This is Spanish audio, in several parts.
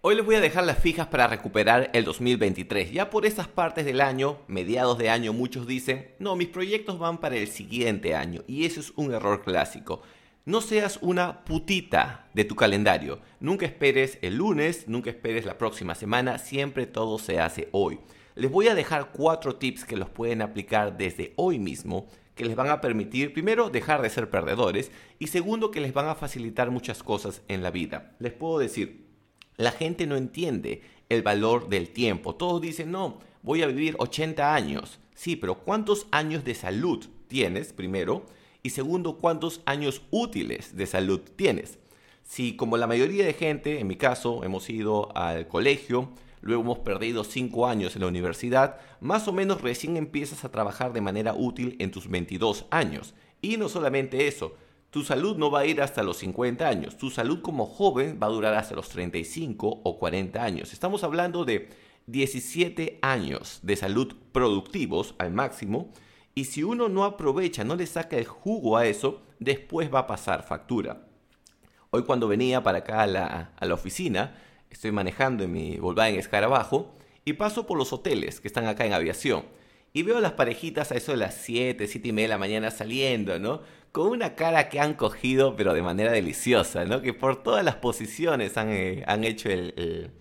Hoy les voy a dejar las fijas para recuperar el 2023. Ya por estas partes del año, mediados de año, muchos dicen, no, mis proyectos van para el siguiente año. Y eso es un error clásico. No seas una putita de tu calendario. Nunca esperes el lunes, nunca esperes la próxima semana, siempre todo se hace hoy. Les voy a dejar cuatro tips que los pueden aplicar desde hoy mismo que les van a permitir, primero, dejar de ser perdedores y segundo, que les van a facilitar muchas cosas en la vida. Les puedo decir, la gente no entiende el valor del tiempo. Todos dicen, no, voy a vivir 80 años. Sí, pero ¿cuántos años de salud tienes, primero? Y segundo, ¿cuántos años útiles de salud tienes? Si como la mayoría de gente, en mi caso, hemos ido al colegio, luego hemos perdido 5 años en la universidad, más o menos recién empiezas a trabajar de manera útil en tus 22 años. Y no solamente eso, tu salud no va a ir hasta los 50 años, tu salud como joven va a durar hasta los 35 o 40 años. Estamos hablando de 17 años de salud productivos al máximo y si uno no aprovecha, no le saca el jugo a eso, después va a pasar factura. Hoy cuando venía para acá a la, a la oficina, estoy manejando en mi Volkswagen Escarabajo y paso por los hoteles que están acá en aviación y veo a las parejitas a eso de las 7, 7 y media de la mañana saliendo, ¿no? Con una cara que han cogido, pero de manera deliciosa, ¿no? Que por todas las posiciones han, eh, han hecho el,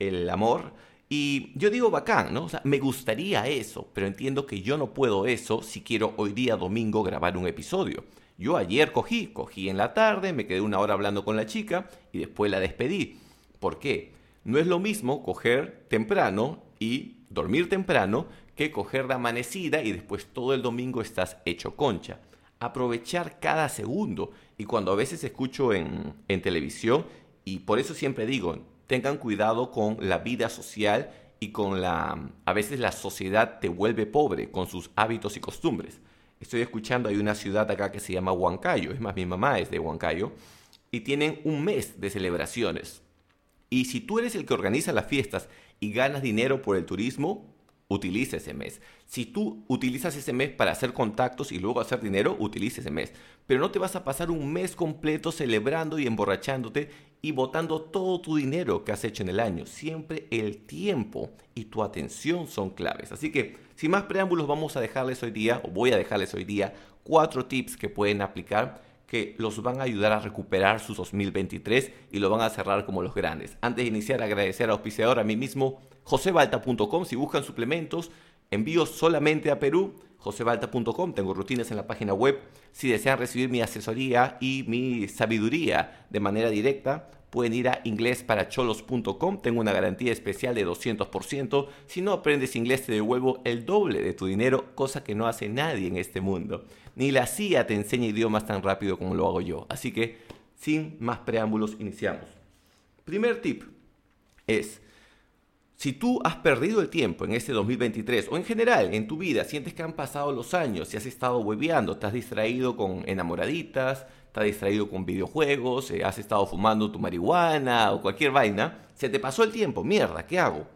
el, amor. Y yo digo bacán, ¿no? O sea, me gustaría eso, pero entiendo que yo no puedo eso si quiero hoy día domingo grabar un episodio. Yo ayer cogí, cogí en la tarde, me quedé una hora hablando con la chica y después la despedí. ¿Por qué? No es lo mismo coger temprano y dormir temprano que coger la amanecida y después todo el domingo estás hecho concha. Aprovechar cada segundo. Y cuando a veces escucho en, en televisión, y por eso siempre digo, tengan cuidado con la vida social y con la... A veces la sociedad te vuelve pobre con sus hábitos y costumbres. Estoy escuchando, hay una ciudad acá que se llama Huancayo, es más, mi mamá es de Huancayo, y tienen un mes de celebraciones. Y si tú eres el que organiza las fiestas y ganas dinero por el turismo, utiliza ese mes. Si tú utilizas ese mes para hacer contactos y luego hacer dinero, utiliza ese mes. Pero no te vas a pasar un mes completo celebrando y emborrachándote y botando todo tu dinero que has hecho en el año. Siempre el tiempo y tu atención son claves. Así que, sin más preámbulos, vamos a dejarles hoy día, o voy a dejarles hoy día, cuatro tips que pueden aplicar que los van a ayudar a recuperar su 2023 y lo van a cerrar como los grandes. Antes de iniciar, agradecer al auspiciador a mí mismo, josebalta.com. Si buscan suplementos, envío solamente a Perú, josebalta.com. Tengo rutinas en la página web. Si desean recibir mi asesoría y mi sabiduría de manera directa, pueden ir a inglesparacholos.com. Tengo una garantía especial de 200%. Si no aprendes inglés, te devuelvo el doble de tu dinero, cosa que no hace nadie en este mundo. Ni la CIA te enseña idiomas tan rápido como lo hago yo. Así que, sin más preámbulos, iniciamos. Primer tip es si tú has perdido el tiempo en este 2023 o en general en tu vida, sientes que han pasado los años y has estado hueveando, has distraído con enamoraditas, has distraído con videojuegos, eh, has estado fumando tu marihuana o cualquier vaina, se te pasó el tiempo, mierda, ¿qué hago?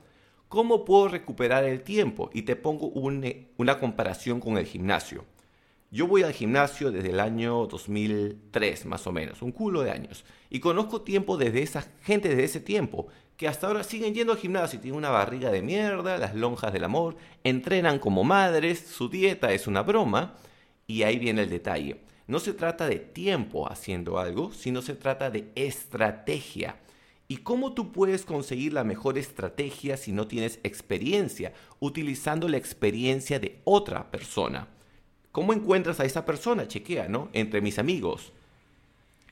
¿Cómo puedo recuperar el tiempo? Y te pongo una comparación con el gimnasio. Yo voy al gimnasio desde el año 2003, más o menos, un culo de años. Y conozco tiempo desde esa gente desde ese tiempo que hasta ahora siguen yendo al gimnasio y tienen una barriga de mierda, las lonjas del amor, entrenan como madres, su dieta es una broma, y ahí viene el detalle. No se trata de tiempo haciendo algo, sino se trata de estrategia. ¿Y cómo tú puedes conseguir la mejor estrategia si no tienes experiencia, utilizando la experiencia de otra persona? ¿Cómo encuentras a esa persona? Chequea, ¿no? Entre mis amigos,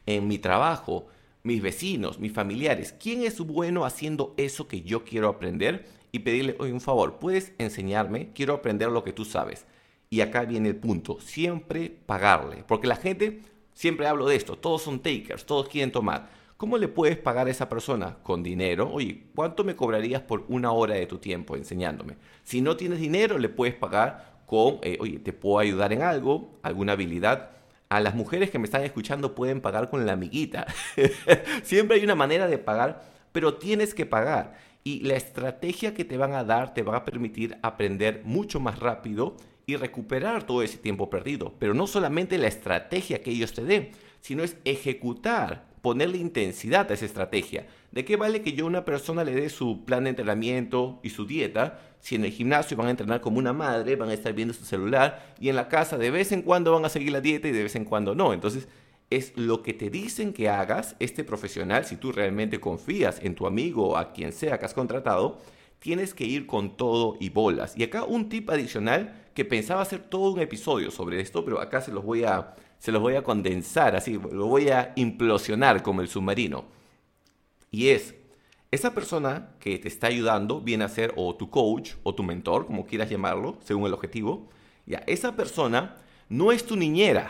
en mi trabajo, mis vecinos, mis familiares, quién es bueno haciendo eso que yo quiero aprender y pedirle, oye, un favor, ¿puedes enseñarme? Quiero aprender lo que tú sabes. Y acá viene el punto, siempre pagarle, porque la gente, siempre hablo de esto, todos son takers, todos quieren tomar. ¿Cómo le puedes pagar a esa persona? Con dinero. Oye, ¿cuánto me cobrarías por una hora de tu tiempo enseñándome? Si no tienes dinero, le puedes pagar con, eh, oye, te puedo ayudar en algo, alguna habilidad a las mujeres que me están escuchando pueden pagar con la amiguita. Siempre hay una manera de pagar, pero tienes que pagar. Y la estrategia que te van a dar te va a permitir aprender mucho más rápido y recuperar todo ese tiempo perdido. Pero no solamente la estrategia que ellos te den, sino es ejecutar ponerle intensidad a esa estrategia. ¿De qué vale que yo a una persona le dé su plan de entrenamiento y su dieta si en el gimnasio van a entrenar como una madre, van a estar viendo su celular y en la casa de vez en cuando van a seguir la dieta y de vez en cuando no? Entonces, es lo que te dicen que hagas este profesional, si tú realmente confías en tu amigo o a quien sea que has contratado, tienes que ir con todo y bolas. Y acá un tip adicional que pensaba hacer todo un episodio sobre esto, pero acá se los voy a, se los voy a condensar, así, lo voy a implosionar como el submarino. Y es, esa persona que te está ayudando viene a ser o tu coach o tu mentor, como quieras llamarlo, según el objetivo. Ya, esa persona no es tu niñera,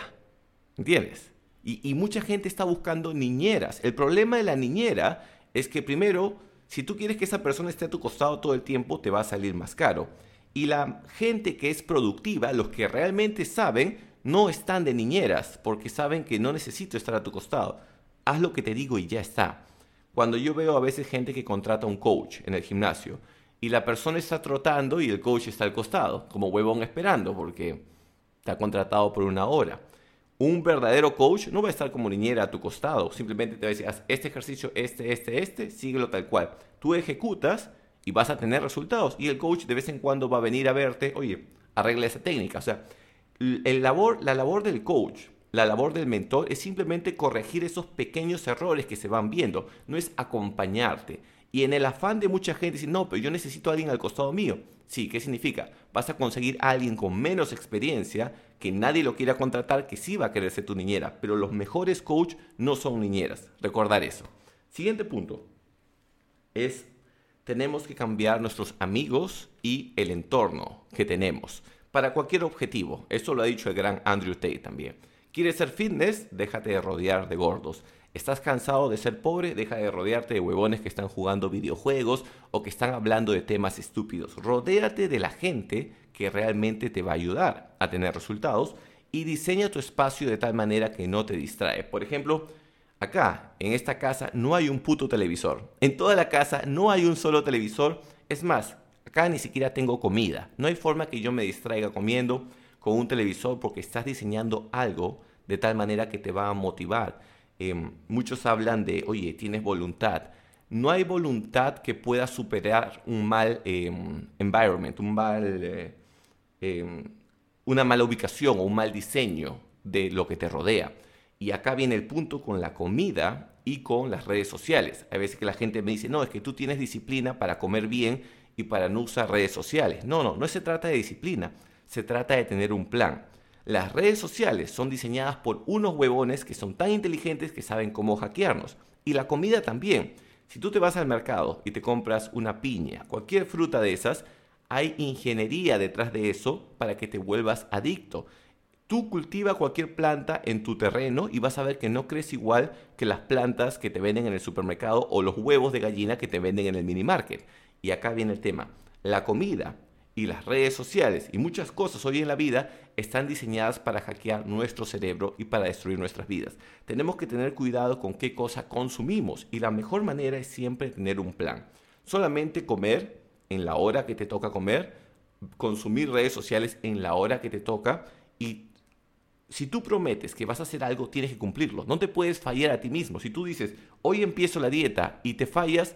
¿entiendes? Y, mucha gente está buscando niñeras. El problema de la niñera es que primero, si tú quieres que esa persona esté a tu costado todo el tiempo, te va a salir más caro. Y la gente que es productiva, los que realmente saben, no están de niñeras, porque saben que no necesito estar a tu costado. Haz lo que te digo y ya está. Cuando yo veo a veces gente que contrata un coach en el gimnasio y la persona está trotando y el coach está al costado, como huevón esperando, porque está contratado por una hora. Un verdadero coach no va a estar como niñera a tu costado, simplemente te va a decir, haz este ejercicio, este, este, este, síguelo tal cual. Tú ejecutas y vas a tener resultados y el coach de vez en cuando va a venir a verte, oye, arregla esa técnica. O sea, el labor, la labor del coach, la labor del mentor es simplemente corregir esos pequeños errores que se van viendo, no es acompañarte. Y en el afán de mucha gente decir, no, pero yo necesito a alguien al costado mío. Sí, ¿qué significa? Vas a conseguir a alguien con menos experiencia, que nadie lo quiera contratar, que sí va a querer ser tu niñera. Pero los mejores coach no son niñeras. Recordar eso. Siguiente punto. Es, tenemos que cambiar nuestros amigos y el entorno que tenemos para cualquier objetivo. Eso lo ha dicho el gran Andrew Tate también. ¿Quieres ser fitness? Déjate de rodear de gordos. ¿Estás cansado de ser pobre? Deja de rodearte de huevones que están jugando videojuegos o que están hablando de temas estúpidos. Rodéate de la gente que realmente te va a ayudar a tener resultados y diseña tu espacio de tal manera que no te distrae. Por ejemplo, acá, en esta casa, no hay un puto televisor. En toda la casa no hay un solo televisor. Es más, acá ni siquiera tengo comida. No hay forma que yo me distraiga comiendo con un televisor porque estás diseñando algo de tal manera que te va a motivar Em, muchos hablan de, oye, tienes voluntad. No hay voluntad que pueda superar un mal em, environment, un mal, eh, em, una mala ubicación o un mal diseño de lo que te rodea. Y acá viene el punto con la comida y con las redes sociales. Hay veces que la gente me dice, no, es que tú tienes disciplina para comer bien y para no usar redes sociales. No, no, no se trata de disciplina, se trata de tener un plan. Las redes sociales son diseñadas por unos huevones que son tan inteligentes que saben cómo hackearnos. Y la comida también. Si tú te vas al mercado y te compras una piña, cualquier fruta de esas, hay ingeniería detrás de eso para que te vuelvas adicto. Tú cultiva cualquier planta en tu terreno y vas a ver que no crece igual que las plantas que te venden en el supermercado o los huevos de gallina que te venden en el mini market. Y acá viene el tema. La comida y las redes sociales y muchas cosas hoy en la vida están diseñadas para hackear nuestro cerebro y para destruir nuestras vidas. Tenemos que tener cuidado con qué cosa consumimos y la mejor manera es siempre tener un plan. Solamente comer en la hora que te toca comer, consumir redes sociales en la hora que te toca y si tú prometes que vas a hacer algo, tienes que cumplirlo. No te puedes fallar a ti mismo. Si tú dices, hoy empiezo la dieta y te fallas,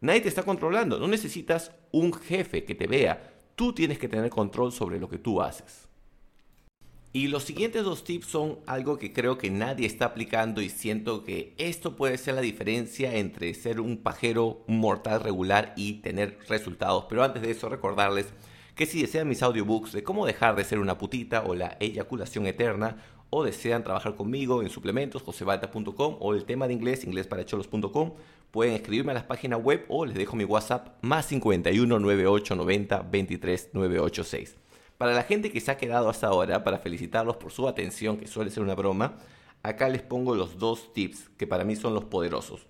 nadie te está controlando. No necesitas un jefe que te vea Tú tienes que tener control sobre lo que tú haces. Y los siguientes dos tips son algo que creo que nadie está aplicando y siento que esto puede ser la diferencia entre ser un pajero, mortal regular y tener resultados. Pero antes de eso recordarles que si desean mis audiobooks de cómo dejar de ser una putita o la eyaculación eterna o desean trabajar conmigo en suplementos, josebalta.com o el tema de inglés, inglesparacholos.com, pueden escribirme a las páginas web o les dejo mi WhatsApp más 51 98 90 23 986. Para la gente que se ha quedado hasta ahora, para felicitarlos por su atención, que suele ser una broma, acá les pongo los dos tips que para mí son los poderosos.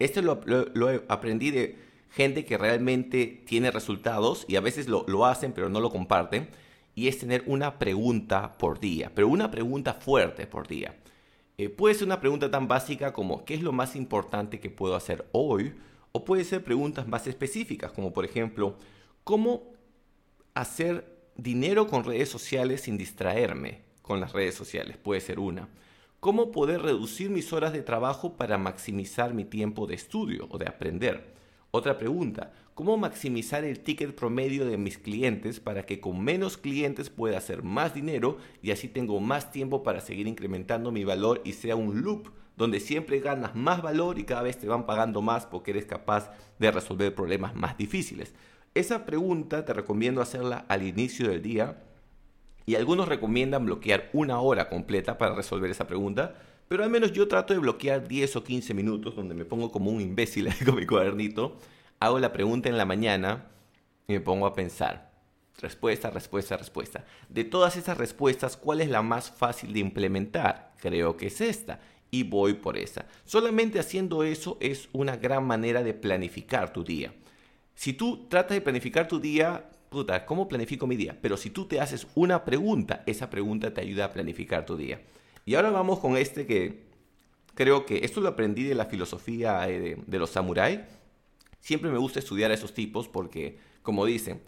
Este lo, aprendí de gente que realmente tiene resultados y a veces lo, lo hacen pero no lo comparten y es tener una pregunta por día, pero una pregunta fuerte por día. Eh, puede ser una pregunta tan básica como ¿qué es lo más importante que puedo hacer hoy? O puede ser preguntas más específicas como por ejemplo ¿cómo hacer dinero con redes sociales sin distraerme con las redes sociales? Puede ser una. ¿Cómo poder reducir mis horas de trabajo para maximizar mi tiempo de estudio o de aprender? Otra pregunta, ¿cómo maximizar el ticket promedio de mis clientes para que con menos clientes pueda hacer más dinero y así tengo más tiempo para seguir incrementando mi valor y sea un loop donde siempre ganas más valor y cada vez te van pagando más porque eres capaz de resolver problemas más difíciles? Esa pregunta te recomiendo hacerla al inicio del día y algunos recomiendan bloquear una hora completa para resolver esa pregunta, pero al menos yo trato de bloquear 10 o 15 minutos donde me pongo como un imbécil con mi cuadernito, hago la pregunta en la mañana y me pongo a pensar. Respuesta, respuesta, respuesta. De todas esas respuestas, ¿cuál es la más fácil de implementar? Creo que es esta. Y voy por esa. Solamente haciendo eso es una gran manera de planificar tu día. Si tú tratas de planificar tu día puta, ¿cómo planifico mi día? Pero si tú te haces una pregunta, esa pregunta te ayuda a planificar tu día. Y ahora vamos con este que creo que esto lo aprendí de la filosofía eh, de, los samuráis. Siempre me gusta estudiar a esos tipos porque, como dicen,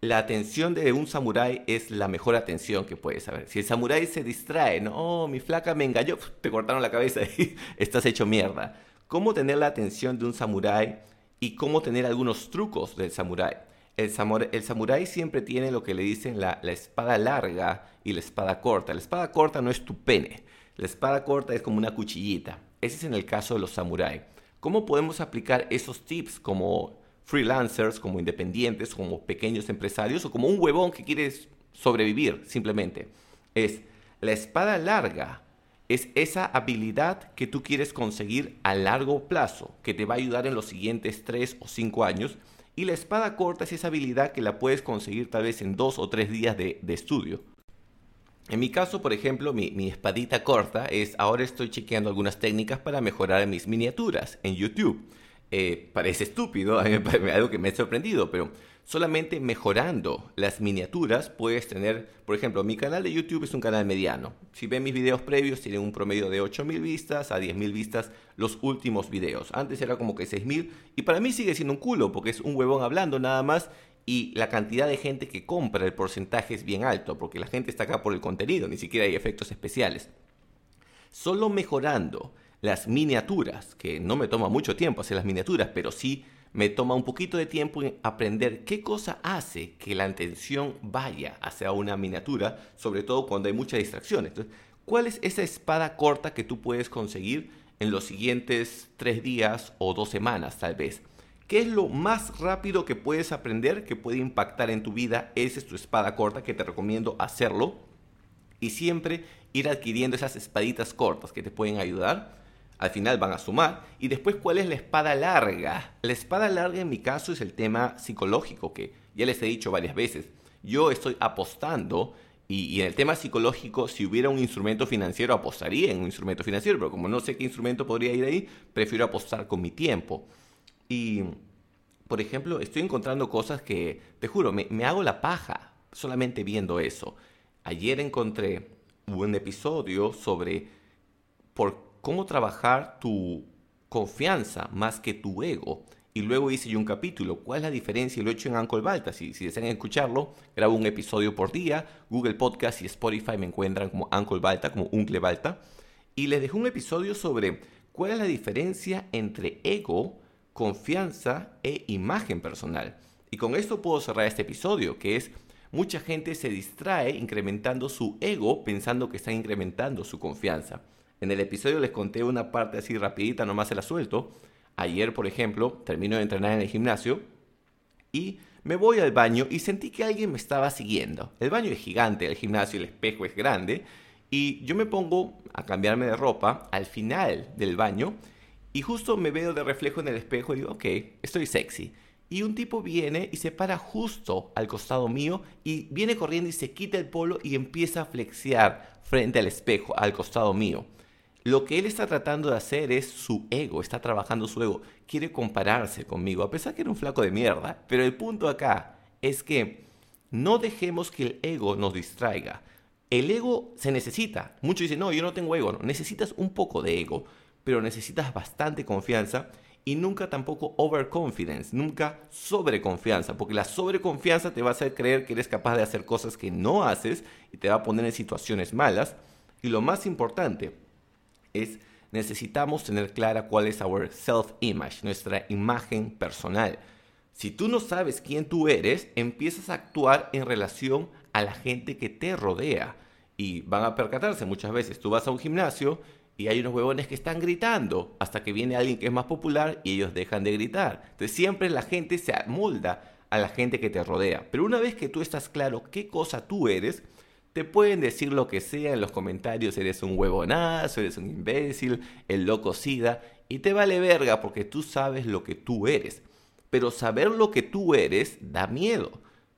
la atención de un samurái es la mejor atención que puedes saber. Si el samurái se distrae, no, mi flaca me engañó, te cortaron la cabeza y estás hecho mierda. ¿Cómo tener la atención de un samurái y cómo tener algunos trucos del samurái? el, samurái siempre tiene lo que le dicen la, espada larga y la espada corta. La espada corta no es tu pene, la espada corta es como una cuchillita. Ese es en el caso de los samuráis. ¿Cómo podemos aplicar esos tips como freelancers, como independientes, como pequeños empresarios o como un huevón que quieres sobrevivir simplemente? Es la espada larga es esa habilidad que tú quieres conseguir a largo plazo, que te va a ayudar en los siguientes 3 o 5 años y la espada corta es esa habilidad que la puedes conseguir tal vez en dos o tres días de, estudio. En mi caso, por ejemplo, mi, espadita corta es ahora estoy chequeando algunas técnicas para mejorar mis miniaturas en YouTube. Eh, parece estúpido, algo que me ha sorprendido, pero solamente mejorando las miniaturas puedes tener, por ejemplo, mi canal de YouTube es un canal mediano. Si ven mis videos previos, tienen un promedio de 8.000 vistas a 10.000 vistas los últimos videos. Antes era como que 6.000 y para mí sigue siendo un culo porque es un huevón hablando nada más y la cantidad de gente que compra el porcentaje es bien alto porque la gente está acá por el contenido, ni siquiera hay efectos especiales. Solo mejorando las miniaturas, que no me toma mucho tiempo hacer las miniaturas, pero sí me toma un poquito de tiempo en aprender qué cosa hace que la atención vaya hacia una miniatura, sobre todo cuando hay muchas distracciones. Entonces, ¿cuál es esa espada corta que tú puedes conseguir en los siguientes tres días o dos semanas tal vez? ¿Qué es lo más rápido que puedes aprender que puede impactar en tu vida? Esa es tu espada corta que te recomiendo hacerlo. Y siempre ir adquiriendo esas espaditas cortas que te pueden ayudar al final van a sumar. Y después, ¿cuál es la espada larga? La espada larga en mi caso es el tema psicológico, que ya les he dicho varias veces. Yo estoy apostando y, en el tema psicológico, si hubiera un instrumento financiero, apostaría en un instrumento financiero, pero como no sé qué instrumento podría ir ahí, prefiero apostar con mi tiempo. Y, por ejemplo, estoy encontrando cosas que, te juro, me, me hago la paja solamente viendo eso. Ayer encontré un episodio sobre por cómo trabajar tu confianza más que tu ego. Y luego hice yo un capítulo, ¿cuál es la diferencia? Lo he hecho en Uncle Balta. Si, desean escucharlo, grabo un episodio por día. Google Podcast y Spotify me encuentran como Uncle Balta, como Uncle Balta. Y les dejo un episodio sobre cuál es la diferencia entre ego, confianza e imagen personal. Y con esto puedo cerrar este episodio, que es mucha gente se distrae incrementando su ego pensando que está incrementando su confianza. En el episodio les conté una parte así rapidita, nomás se la suelto. Ayer, por ejemplo, termino de entrenar en el gimnasio y me voy al baño y sentí que alguien me estaba siguiendo. El baño es gigante, el gimnasio, el espejo es grande y yo me pongo a cambiarme de ropa al final del baño y justo me veo de reflejo en el espejo y digo, ok, estoy sexy. Y un tipo viene y se para justo al costado mío y viene corriendo y se quita el polo y empieza a flexear frente al espejo, al costado mío. Lo que él está tratando de hacer es su ego, está trabajando su ego, quiere compararse conmigo, a pesar que era un flaco de mierda. Pero el punto acá es que no dejemos que el ego nos distraiga. El ego se necesita. Muchos dicen, no, yo no tengo ego. No, necesitas un poco de ego, pero necesitas bastante confianza y nunca tampoco overconfidence, nunca sobreconfianza, porque la sobreconfianza te va a hacer creer que eres capaz de hacer cosas que no haces y te va a poner en situaciones malas. Y lo más importante, es necesitamos tener clara cuál es our self-image, nuestra imagen personal. Si tú no sabes quién tú eres, empiezas a actuar en relación a la gente que te rodea. Y van a percatarse muchas veces, tú vas a un gimnasio y hay unos huevones que están gritando hasta que viene alguien que es más popular y ellos dejan de gritar. Entonces siempre la gente se amolda a la gente que te rodea. Pero una vez que tú estás claro qué cosa tú eres, te pueden decir lo que sea en los comentarios, eres un huevonazo, eres un imbécil, el loco sida, y te vale verga porque tú sabes lo que tú eres. Pero saber lo que tú eres da miedo,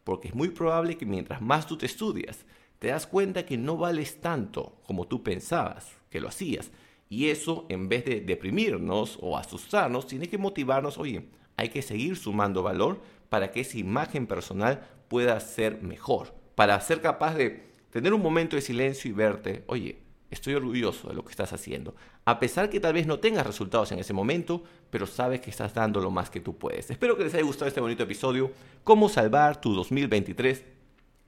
porque es muy probable que mientras más tú te estudias, te das cuenta que no vales tanto como tú pensabas que lo hacías. Y eso, en vez de deprimirnos o asustarnos, tiene que motivarnos, oye, hay que seguir sumando valor para que esa imagen personal pueda ser mejor, para ser capaz de tener un momento de silencio y verte, oye, estoy orgulloso de lo que estás haciendo. A pesar que tal vez no tengas resultados en ese momento, pero sabes que estás dando lo más que tú puedes. Espero que les haya gustado este bonito episodio. Cómo salvar tu 2023.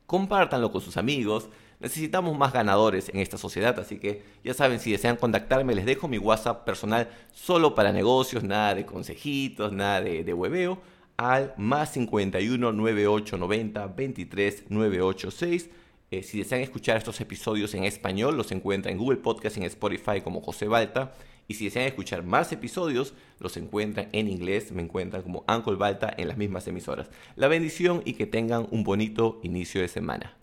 Compártanlo con sus amigos. Necesitamos más ganadores en esta sociedad, así que ya saben, si desean contactarme, les dejo mi WhatsApp personal solo para negocios, nada de consejitos, nada de, de hueveo, al más 51 98 90 23 986. Eh, si desean escuchar estos episodios en español, los encuentran en Google Podcast en Spotify como José Balta. Y si desean escuchar más episodios, los encuentran en inglés, me encuentran como Uncle Balta en las mismas emisoras. La bendición y que tengan un bonito inicio de semana.